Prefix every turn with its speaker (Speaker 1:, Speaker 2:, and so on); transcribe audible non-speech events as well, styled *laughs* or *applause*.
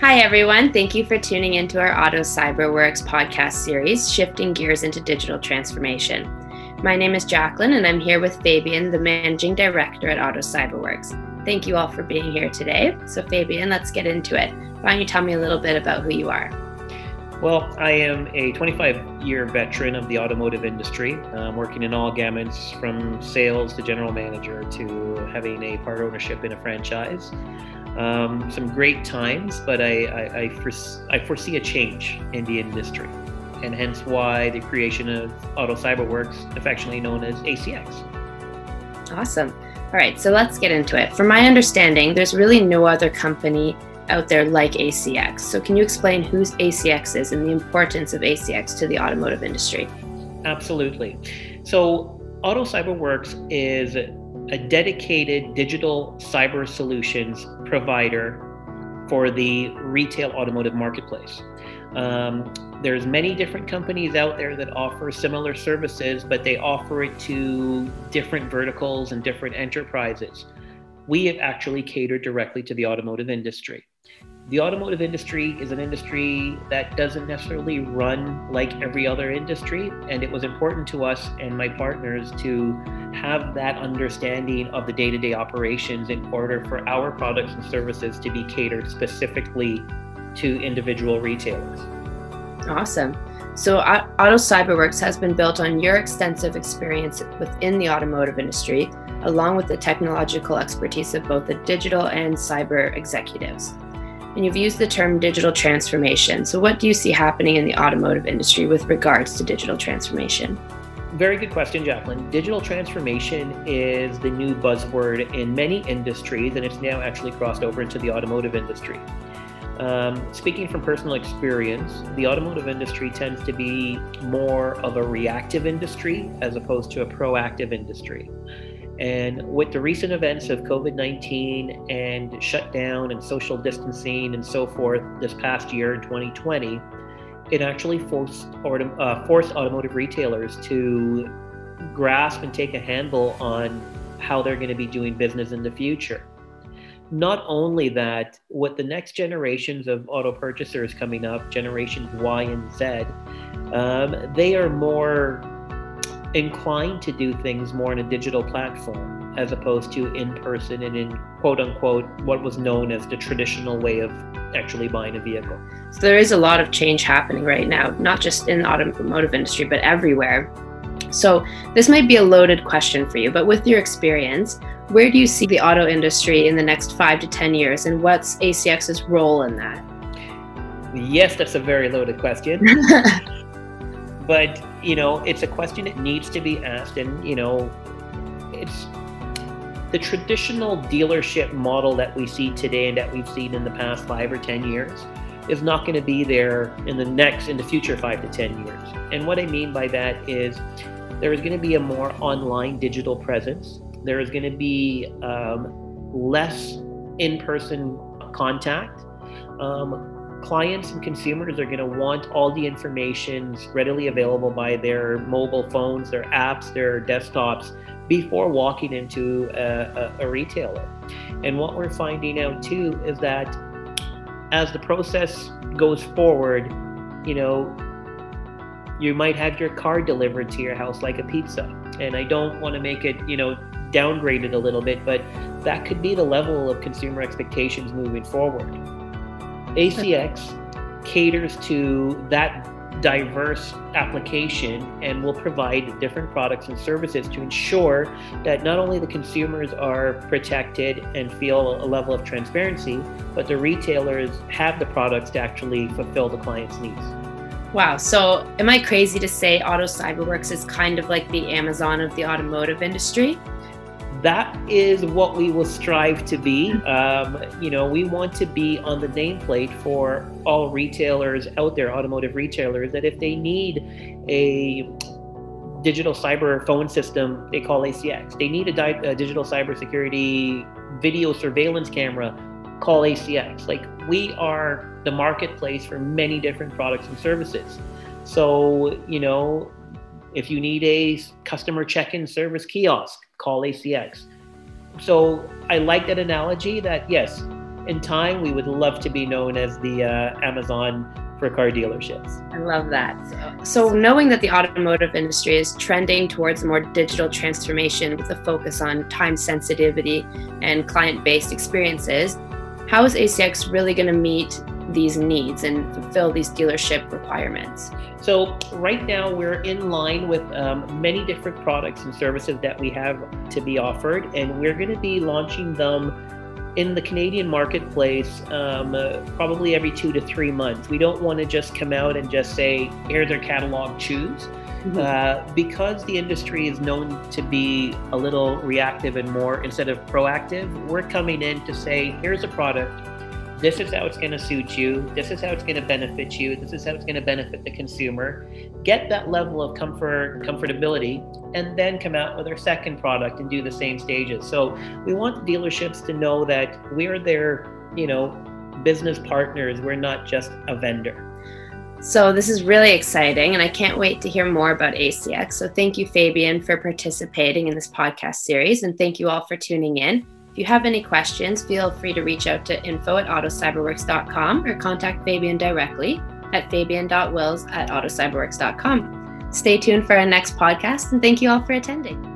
Speaker 1: Hi, everyone. Thank you for tuning into our Auto CyberWorks podcast series, Shifting Gears into Digital Transformation. My name is Jacqueline, and I'm here with Fabian, the Managing Director at Auto CyberWorks. Thank you all for being here today. So, Fabian, let's get into it. Why don't you tell me a little bit about who you are?
Speaker 2: Well, I am a 25 year veteran of the automotive industry, um, working in all gamuts from sales to general manager to having a part ownership in a franchise. Um, some great times, but I, I, I, foresee, I foresee a change in the industry, and hence why the creation of Auto CyberWorks, affectionately known as ACX.
Speaker 1: Awesome. All right, so let's get into it. From my understanding, there's really no other company out there like ACX. So, can you explain who ACX is and the importance of ACX to the automotive industry?
Speaker 2: Absolutely. So, Auto CyberWorks is a dedicated digital cyber solutions provider for the retail automotive marketplace. Um, there's many different companies out there that offer similar services, but they offer it to different verticals and different enterprises. We have actually catered directly to the automotive industry the automotive industry is an industry that doesn't necessarily run like every other industry. And it was important to us and my partners to have that understanding of the day to day operations in order for our products and services to be catered specifically to individual retailers.
Speaker 1: Awesome. So, Auto CyberWorks has been built on your extensive experience within the automotive industry, along with the technological expertise of both the digital and cyber executives and you've used the term digital transformation. So, what do you see happening in the automotive industry with regards to digital transformation?
Speaker 2: Very good question, Jacqueline. Digital transformation is the new buzzword in many industries, and it's now actually crossed over into the automotive industry. Um, speaking from personal experience, the automotive industry tends to be more of a reactive industry as opposed to a proactive industry. And with the recent events of COVID 19 and shutdown and social distancing and so forth this past year in 2020, it actually forced, uh, forced automotive retailers to grasp and take a handle on how they're going to be doing business in the future. Not only that, with the next generations of auto purchasers coming up, generations Y and Z, um, they are more inclined to do things more in a digital platform as opposed to in person and in quote unquote what was known as the traditional way of actually buying a vehicle.
Speaker 1: So there is a lot of change happening right now, not just in the automotive industry, but everywhere. So this might be a loaded question for you, but with your experience, where do you see the auto industry in the next five to 10 years and what's ACX's role in that?
Speaker 2: Yes, that's a very loaded question. *laughs* but you know it's a question that needs to be asked and you know it's the traditional dealership model that we see today and that we've seen in the past five or ten years is not going to be there in the next in the future five to ten years. And what i mean by that is there is going to be a more online digital presence. There is going to be um, less in-person contact. Um, clients and consumers are going to want all the information readily available by their mobile phones, their apps, their desktops before walking into a, a, a retailer. And what we're finding out too is that as the process goes forward, you know, you might have your car delivered to your house like a pizza. And I don't want to make it, you know, downgraded a little bit, but that could be the level of consumer expectations moving forward. ACX caters to that diverse application and will provide different products and services to ensure that not only the consumers are protected and feel a level of transparency, but the retailers have the products to actually fulfill the client's needs.
Speaker 1: Wow. So, am I crazy to say Auto Cyberworks is kind of like the Amazon of the automotive industry?
Speaker 2: That is what we will strive to be. Um, you know, we want to be on the nameplate for all retailers out there, automotive retailers, that if they need a digital cyber phone system, they call ACX. They need a, di- a digital cybersecurity video surveillance camera, call ACX. Like we are the marketplace for many different products and services. So, you know, if you need a customer check-in service kiosk, call ACX. So I like that analogy that yes, in time, we would love to be known as the uh, Amazon for car dealerships.
Speaker 1: I love that. So, so, knowing that the automotive industry is trending towards more digital transformation with a focus on time sensitivity and client based experiences, how is ACX really going to meet these needs and fulfill these dealership requirements?
Speaker 2: So, right now, we're in line with um, many different products and services that we have to be offered, and we're going to be launching them in the Canadian marketplace um, uh, probably every two to three months. We don't want to just come out and just say, here's our catalog, choose. Uh, because the industry is known to be a little reactive and more instead of proactive, we're coming in to say, here's a product this is how it's going to suit you. This is how it's going to benefit you. This is how it's going to benefit the consumer. Get that level of comfort, comfortability, and then come out with our second product and do the same stages. So we want dealerships to know that we're their, you know, business partners. We're not just a vendor.
Speaker 1: So this is really exciting, and I can't wait to hear more about ACX. So thank you, Fabian, for participating in this podcast series, and thank you all for tuning in. If you have any questions, feel free to reach out to info at autocyberworks.com or contact Fabian directly at fabian.wills at autocyberworks.com. Stay tuned for our next podcast and thank you all for attending.